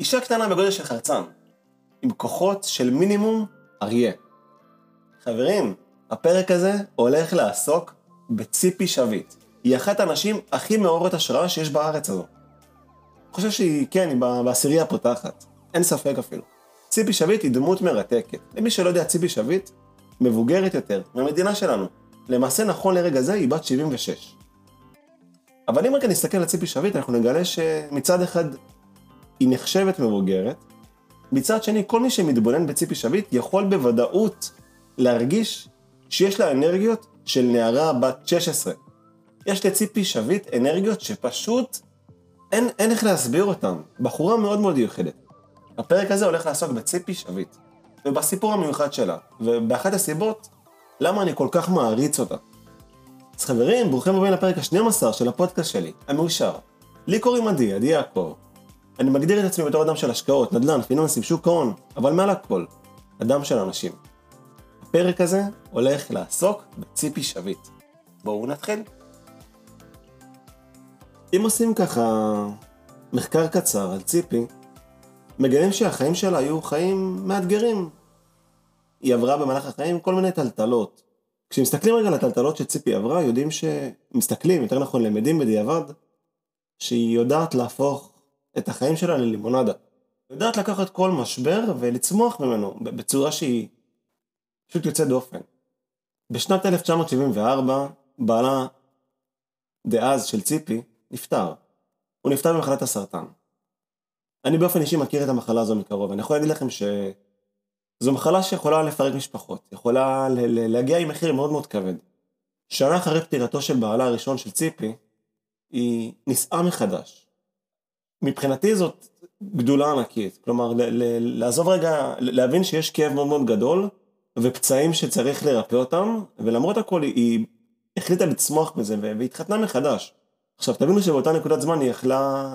אישה קטנה בגודל של חרצן, עם כוחות של מינימום אריה. חברים, הפרק הזה הולך לעסוק בציפי שביט. היא אחת הנשים הכי מעוררת השראה שיש בארץ הזו. אני חושב שהיא, כן, היא בעשירייה הפותחת. אין ספק אפילו. ציפי שביט היא דמות מרתקת. למי שלא יודע, ציפי שביט מבוגרת יותר מהמדינה שלנו. למעשה, נכון לרגע זה, היא בת 76. אבל אם רגע נסתכל על ציפי שביט, אנחנו נגלה שמצד אחד היא נחשבת מבוגרת, מצד שני, כל מי שמתבונן בציפי שביט יכול בוודאות להרגיש שיש לה אנרגיות של נערה בת 16. יש לציפי שביט אנרגיות שפשוט אין, אין איך להסביר אותן. בחורה מאוד מאוד מיוחדת. הפרק הזה הולך לעסוק בציפי שביט, ובסיפור המיוחד שלה, ובאחת הסיבות למה אני כל כך מעריץ אותה. אז חברים, ברוכים הבאים לפרק ה-12 של הפודקאסט שלי, המאושר. לי קוראים עדי, עדי יעקב. אני מגדיר את עצמי בתור אדם של השקעות, נדל"ן, פיננסים, שוק ההון, אבל מעל הכל, אדם של אנשים. הפרק הזה הולך לעסוק בציפי שביט. בואו נתחיל. אם עושים ככה מחקר קצר על ציפי, מגלים שהחיים שלה היו חיים מאתגרים. היא עברה במהלך החיים כל מיני טלטלות. כשמסתכלים רגע על הטלטלות שציפי עברה, יודעים ש... מסתכלים, יותר נכון למדים בדיעבד, שהיא יודעת להפוך את החיים שלה ללימונדה. יודעת לקחת כל משבר ולצמוח ממנו בצורה שהיא פשוט יוצאת דופן. בשנת 1974, בעלה דאז של ציפי נפטר. הוא נפטר במחלת הסרטן. אני באופן אישי מכיר את המחלה הזו מקרוב, אני יכול להגיד לכם שזו מחלה שיכולה לפרק משפחות, יכולה להגיע עם מחיר מאוד מאוד כבד. שנה אחרי פטירתו של בעלה הראשון של ציפי, היא נישאה מחדש. מבחינתי זאת גדולה ענקית, כלומר לעזוב רגע, להבין שיש כאב מאוד מאוד גדול ופצעים שצריך לרפא אותם, ולמרות הכל היא החליטה לצמוח מזה והתחתנה מחדש. עכשיו תבינו שבאותה נקודת זמן היא יכלה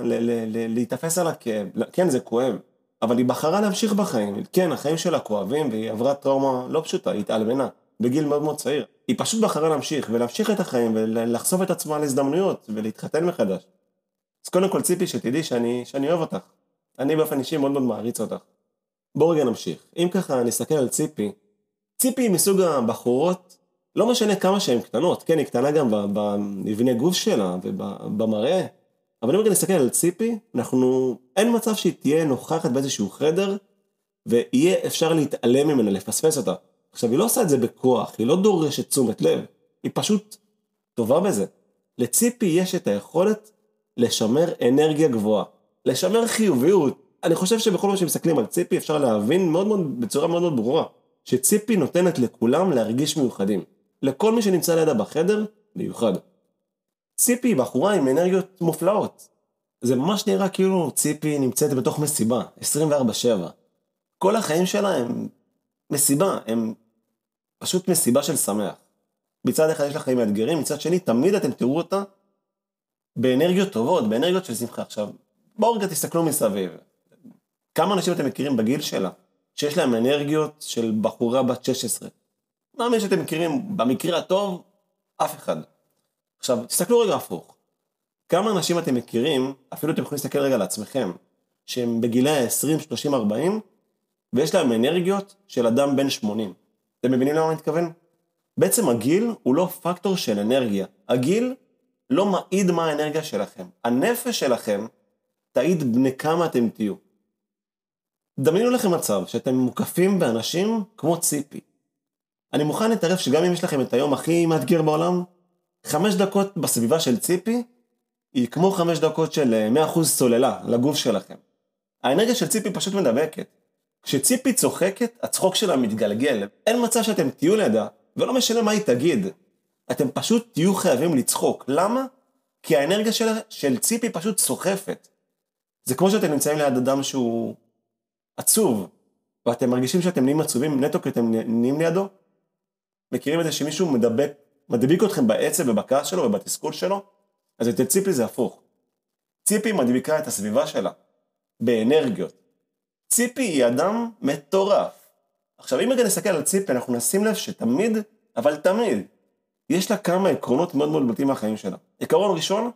להיתפס על הכאב, כן זה כואב, אבל היא בחרה להמשיך בחיים, כן החיים שלה כואבים והיא עברה טראומה לא פשוטה, היא התאלמנה בגיל מאוד מאוד צעיר, היא פשוט בחרה להמשיך ולהמשיך את החיים ולחשוף את עצמה להזדמנויות ולהתחתן מחדש. אז קודם כל ציפי שתדעי שאני, שאני אוהב אותך, אני באופן אישי מאוד מאוד מעריץ אותך. בואו רגע נמשיך, אם ככה נסתכל על ציפי, ציפי היא מסוג הבחורות לא משנה כמה שהן קטנות, כן, היא קטנה גם במבנה גוף שלה ובמראה, אבל אם רגע נסתכל על ציפי, אנחנו, אין מצב שהיא תהיה נוכחת באיזשהו חדר, ויהיה אפשר להתעלם ממנה, לפספס אותה. עכשיו, היא לא עושה את זה בכוח, היא לא דורשת תשומת לב, היא פשוט טובה בזה. לציפי יש את היכולת לשמר אנרגיה גבוהה, לשמר חיוביות. אני חושב שבכל פעם שמסתכלים על ציפי אפשר להבין מאוד מאוד, בצורה מאוד מאוד ברורה, שציפי נותנת לכולם להרגיש מיוחדים. לכל מי שנמצא לידה בחדר, מיוחד. ציפי היא בחורה עם אנרגיות מופלאות. זה ממש נראה כאילו ציפי נמצאת בתוך מסיבה, 24-7. כל החיים שלה הם מסיבה, הם פשוט מסיבה של שמח. מצד אחד יש לה חיים מאתגרים, מצד שני תמיד אתם תראו אותה באנרגיות טובות, באנרגיות של שמחה. עכשיו, בואו רגע תסתכלו מסביב. כמה אנשים אתם מכירים בגיל שלה, שיש להם אנרגיות של בחורה בת 16, מאמין שאתם מכירים, במקרה הטוב, אף אחד. עכשיו, תסתכלו רגע הפוך. כמה אנשים אתם מכירים, אפילו אתם יכולים להסתכל רגע על עצמכם, שהם בגילי ה-20, 30, 40, ויש להם אנרגיות של אדם בן 80. אתם מבינים למה אני מתכוון? בעצם הגיל הוא לא פקטור של אנרגיה. הגיל לא מעיד מה האנרגיה שלכם. הנפש שלכם תעיד בני כמה אתם תהיו. דמיינו לכם מצב שאתם מוקפים באנשים כמו ציפי, אני מוכן להתערב שגם אם יש לכם את היום הכי מאתגר בעולם, חמש דקות בסביבה של ציפי, היא כמו חמש דקות של 100% אה, סוללה לגוף שלכם. האנרגיה של ציפי פשוט מדבקת. כשציפי צוחקת, הצחוק שלה מתגלגל. אין מצב שאתם תהיו לידה, ולא משנה מה היא תגיד. אתם פשוט תהיו חייבים לצחוק. למה? כי האנרגיה של, של ציפי פשוט סוחפת. זה כמו שאתם נמצאים ליד אדם שהוא עצוב, ואתם מרגישים שאתם נהיים עצובים נטו כי אתם נהיים לידו, מכירים את זה שמישהו מדבק, מדביק אתכם בעצב ובכעס שלו ובתסכול שלו? אז אצל ציפי זה הפוך. ציפי מדביקה את הסביבה שלה, באנרגיות. ציפי היא אדם מטורף. עכשיו אם רגע נסתכל על ציפי אנחנו נשים לב שתמיד, אבל תמיד, יש לה כמה עקרונות מאוד מאוד בולטים מהחיים שלה. עקרון ראשון,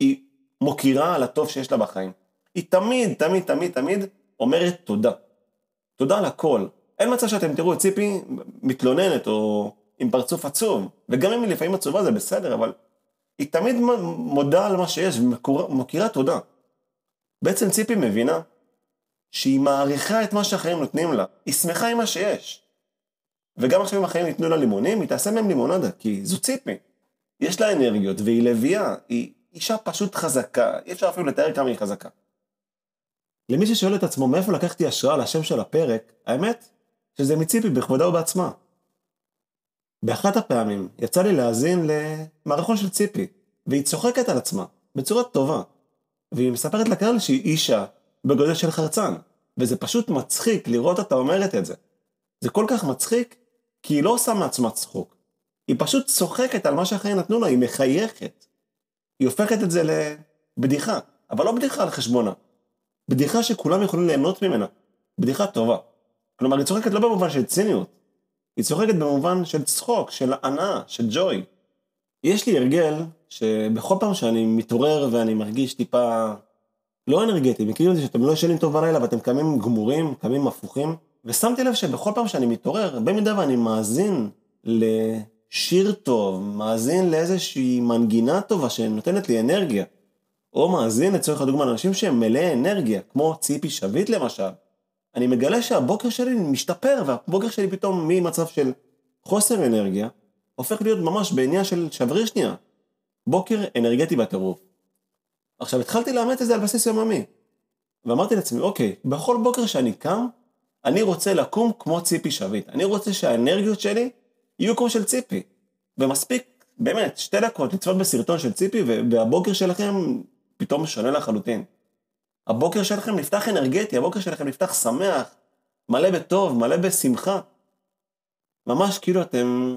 היא מוקירה על הטוב שיש לה בחיים. היא תמיד, תמיד, תמיד, תמיד אומרת תודה. תודה על הכל. אין מצב שאתם תראו את ציפי מתלוננת או עם פרצוף עצוב, וגם אם היא לפעמים עצובה זה בסדר, אבל היא תמיד מודה על מה שיש ומכירה תודה. בעצם ציפי מבינה שהיא מעריכה את מה שהחיים נותנים לה, היא שמחה עם מה שיש. וגם עכשיו אם החיים ייתנו לה לימונים, היא תעשה מהם לימונדה, כי זו ציפי. יש לה אנרגיות, והיא לביאה, היא אישה פשוט חזקה, אי אפשר אפילו לתאר כמה היא חזקה. למי ששואל את עצמו מאיפה לקחתי השראה לשם של הפרק, האמת, שזה מציפי בכבודה ובעצמה. באחת הפעמים יצא לי להאזין למערכון של ציפי, והיא צוחקת על עצמה, בצורה טובה. והיא מספרת לקהל שהיא אישה בגודל של חרצן, וזה פשוט מצחיק לראות אותה אומרת את זה. זה כל כך מצחיק, כי היא לא עושה מעצמה צחוק. היא פשוט צוחקת על מה שהחיים נתנו לה, היא מחייכת. היא הופכת את זה לבדיחה, אבל לא בדיחה על חשבונה. בדיחה שכולם יכולים ליהנות ממנה. בדיחה טובה. כלומר, היא צוחקת לא במובן של ציניות, היא צוחקת במובן של צחוק, של הנאה, של ג'וי. יש לי הרגל שבכל פעם שאני מתעורר ואני מרגיש טיפה לא אנרגטי, מכירים את זה שאתם לא ישנים טוב בלילה ואתם קמים גמורים, קמים הפוכים, ושמתי לב שבכל פעם שאני מתעורר, במידה ואני מאזין לשיר טוב, מאזין לאיזושהי מנגינה טובה שנותנת לי אנרגיה, או מאזין לצורך הדוגמה לאנשים שהם מלאי אנרגיה, כמו ציפי שביט למשל, אני מגלה שהבוקר שלי משתפר, והבוקר שלי פתאום ממצב של חוסר אנרגיה, הופך להיות ממש בעניין של שבריר שנייה. בוקר אנרגטי בטירוף. עכשיו התחלתי לאמץ את זה על בסיס יוממי. ואמרתי לעצמי, אוקיי, בכל בוקר שאני קם, אני רוצה לקום כמו ציפי שביט. אני רוצה שהאנרגיות שלי יהיו כמו של ציפי. ומספיק, באמת, שתי דקות לצפות בסרטון של ציפי, והבוקר שלכם פתאום שונה לחלוטין. הבוקר שלכם נפתח אנרגטי, הבוקר שלכם נפתח שמח, מלא בטוב, מלא בשמחה. ממש כאילו אתם,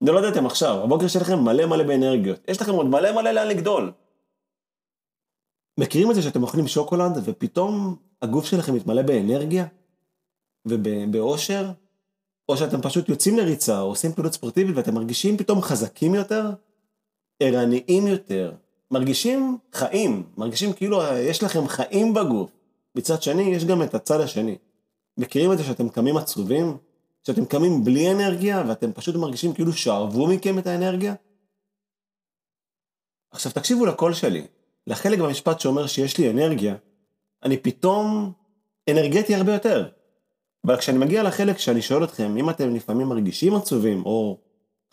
לא ידעתם עכשיו, הבוקר שלכם מלא מלא באנרגיות. יש לכם עוד מלא מלא לאן לגדול. מכירים את זה שאתם אוכלים שוקולד ופתאום הגוף שלכם מתמלא באנרגיה ובאושר? או שאתם פשוט יוצאים לריצה או עושים פעילות ספורטיבית ואתם מרגישים פתאום חזקים יותר, ערניים יותר, מרגישים חיים, מרגישים כאילו יש לכם חיים בגוף. מצד שני, יש גם את הצד השני. מכירים את זה שאתם קמים עצובים? שאתם קמים בלי אנרגיה ואתם פשוט מרגישים כאילו שאבו מכם את האנרגיה? עכשיו תקשיבו לקול שלי. לחלק במשפט שאומר שיש לי אנרגיה, אני פתאום אנרגטי הרבה יותר. אבל כשאני מגיע לחלק שאני שואל אתכם, אם אתם לפעמים מרגישים עצובים או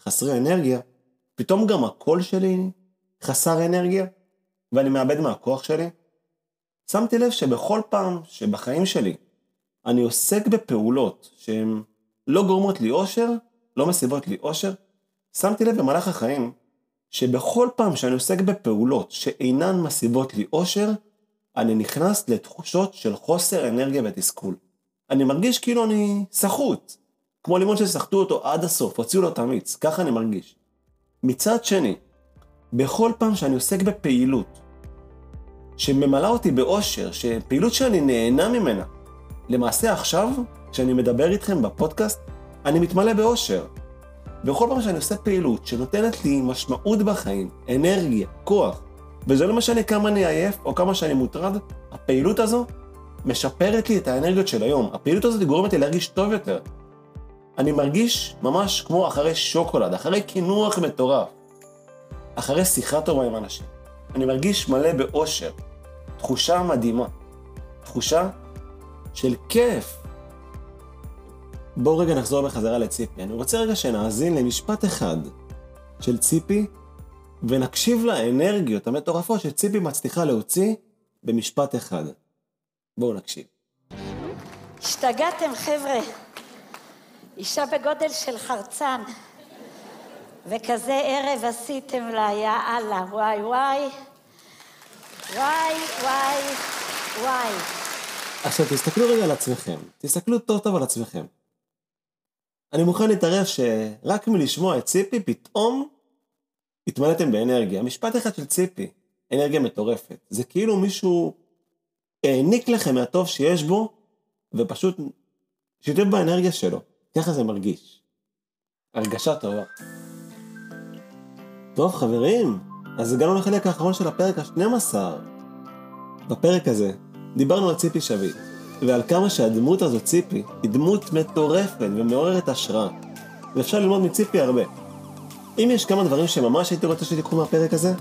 חסרי אנרגיה, פתאום גם הקול שלי חסר אנרגיה, ואני מאבד מהכוח שלי, שמתי לב שבכל פעם שבחיים שלי אני עוסק בפעולות שהן לא גורמות לי אושר, לא מסיבות לי אושר, שמתי לב במהלך החיים שבכל פעם שאני עוסק בפעולות שאינן מסיבות לי אושר, אני נכנס לתחושות של חוסר אנרגיה ותסכול. אני מרגיש כאילו אני סחוט, כמו לימון שסחטו אותו עד הסוף, הוציאו לו את המיץ, ככה אני מרגיש. מצד שני, בכל פעם שאני עוסק בפעילות שממלאה אותי באושר, שפעילות שאני נהנה ממנה, למעשה עכשיו, כשאני מדבר איתכם בפודקאסט, אני מתמלא באושר. בכל פעם שאני עושה פעילות שנותנת לי משמעות בחיים, אנרגיה, כוח, וזה לא משנה כמה אני עייף או כמה שאני מוטרד, הפעילות הזו משפרת לי את האנרגיות של היום. הפעילות הזאת גורמת לי להרגיש טוב יותר. אני מרגיש ממש כמו אחרי שוקולד, אחרי קינוח מטורף. אחרי שיחה טובה עם אנשים. אני מרגיש מלא באושר, תחושה מדהימה, תחושה של כיף. בואו רגע נחזור בחזרה לציפי. אני רוצה רגע שנאזין למשפט אחד של ציפי, ונקשיב לאנרגיות המטורפות שציפי מצליחה להוציא במשפט אחד. בואו נקשיב. השתגעתם, חבר'ה. אישה בגודל של חרצן. וכזה ערב עשיתם לה, יא אללה, וואי וואי, וואי וואי וואי. עכשיו תסתכלו רגע על עצמכם, תסתכלו טוב טוב על עצמכם. אני מוכן להתערב שרק מלשמוע את ציפי, פתאום התמלאתם באנרגיה. משפט אחד של ציפי, אנרגיה מטורפת. זה כאילו מישהו העניק לכם מהטוב שיש בו, ופשוט שיתף באנרגיה שלו. ככה זה מרגיש. הרגשה טובה. טוב חברים, אז הגענו לחלק האחרון של הפרק ה-12. בפרק הזה דיברנו על ציפי שביט, ועל כמה שהדמות הזאת, ציפי, היא דמות מטורפת ומעוררת השראה, ואפשר ללמוד מציפי הרבה. אם יש כמה דברים שממש הייתי רוצה שתיקחו מהפרק הזה,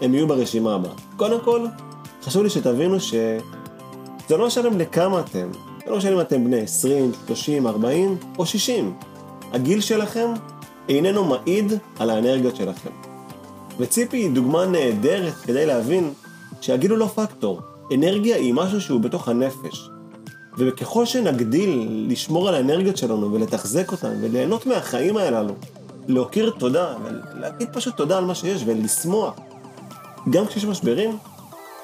הם יהיו ברשימה הבאה. קודם כל, חשוב לי שתבינו שזה לא משנה לכמה אתם, זה לא משנה אם אתם בני 20, 30, 40 או 60. הגיל שלכם איננו מעיד על האנרגיות שלכם. וציפי היא דוגמה נהדרת כדי להבין שהגיל הוא לא פקטור. אנרגיה היא משהו שהוא בתוך הנפש. וככל שנגדיל לשמור על האנרגיות שלנו ולתחזק אותן וליהנות מהחיים הללו, להכיר תודה ולהגיד פשוט תודה על מה שיש ולשמוח. גם כשיש משברים,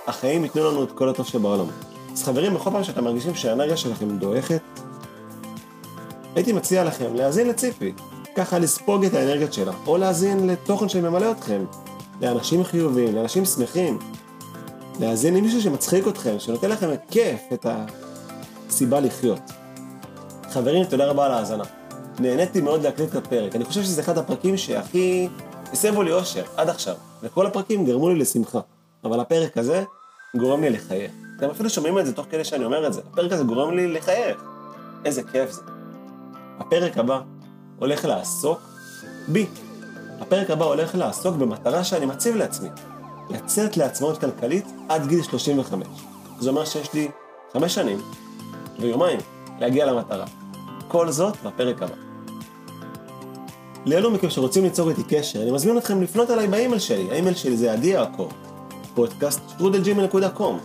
החיים ייתנו לנו את כל הטוב שבעולם. אז חברים, בכל פעם שאתם מרגישים שהאנרגיה שלכם דועכת, הייתי מציע לכם להאזין לציפי, ככה לספוג את האנרגיות שלה, או להאזין לתוכן שממלא אתכם, לאנשים חיוביים, לאנשים שמחים, להאזין למישהו שמצחיק אתכם, שנותן לכם כיף, את הסיבה לחיות. חברים, תודה רבה על ההאזנה. נהניתי מאוד להקליט את הפרק. אני חושב שזה אחד הפרקים שהכי הסבו לי אושר עד עכשיו. וכל הפרקים גרמו לי לשמחה. אבל הפרק הזה גורם לי לחייך. אתם אפילו שומעים את זה תוך כדי שאני אומר את זה. הפרק הזה גורם לי לחייך. איזה כיף זה. הפרק הבא הולך לעסוק בי. הפרק הבא הולך לעסוק במטרה שאני מציב לעצמי. לצאת לעצמאות כלכלית עד גיל 35. זה אומר שיש לי חמש שנים ויומיים להגיע למטרה. כל זאת בפרק הבא. לאלו מכם שרוצים ליצור איתי קשר, אני מזמין אתכם לפנות אליי באימייל שלי, האימייל שלי זה עדי יעקב, פודקאסט שטרודל gmail.com.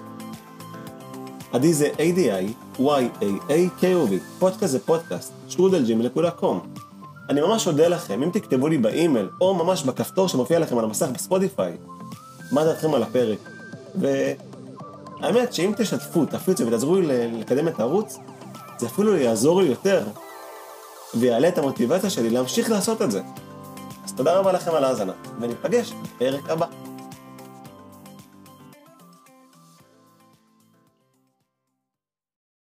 עדי זה A-D-I-Y-A-A-K-O-V, פודקאסט זה פודקאסט, שטרודל gmail.com. אני ממש אודה לכם אם תכתבו לי באימייל, או ממש בכפתור שמופיע לכם על המסך בספוטיפיי, מה דעתכם על הפרק. והאמת שאם תשתפו, תפיצו ותעזרו לי לקדם את הערוץ, זה אפילו יעזור לי יותר, ויעלה את המוטיבציה שלי להמשיך לעשות את זה. אז תודה רבה לכם על ההאזנה, וניפגש בפרק הבא.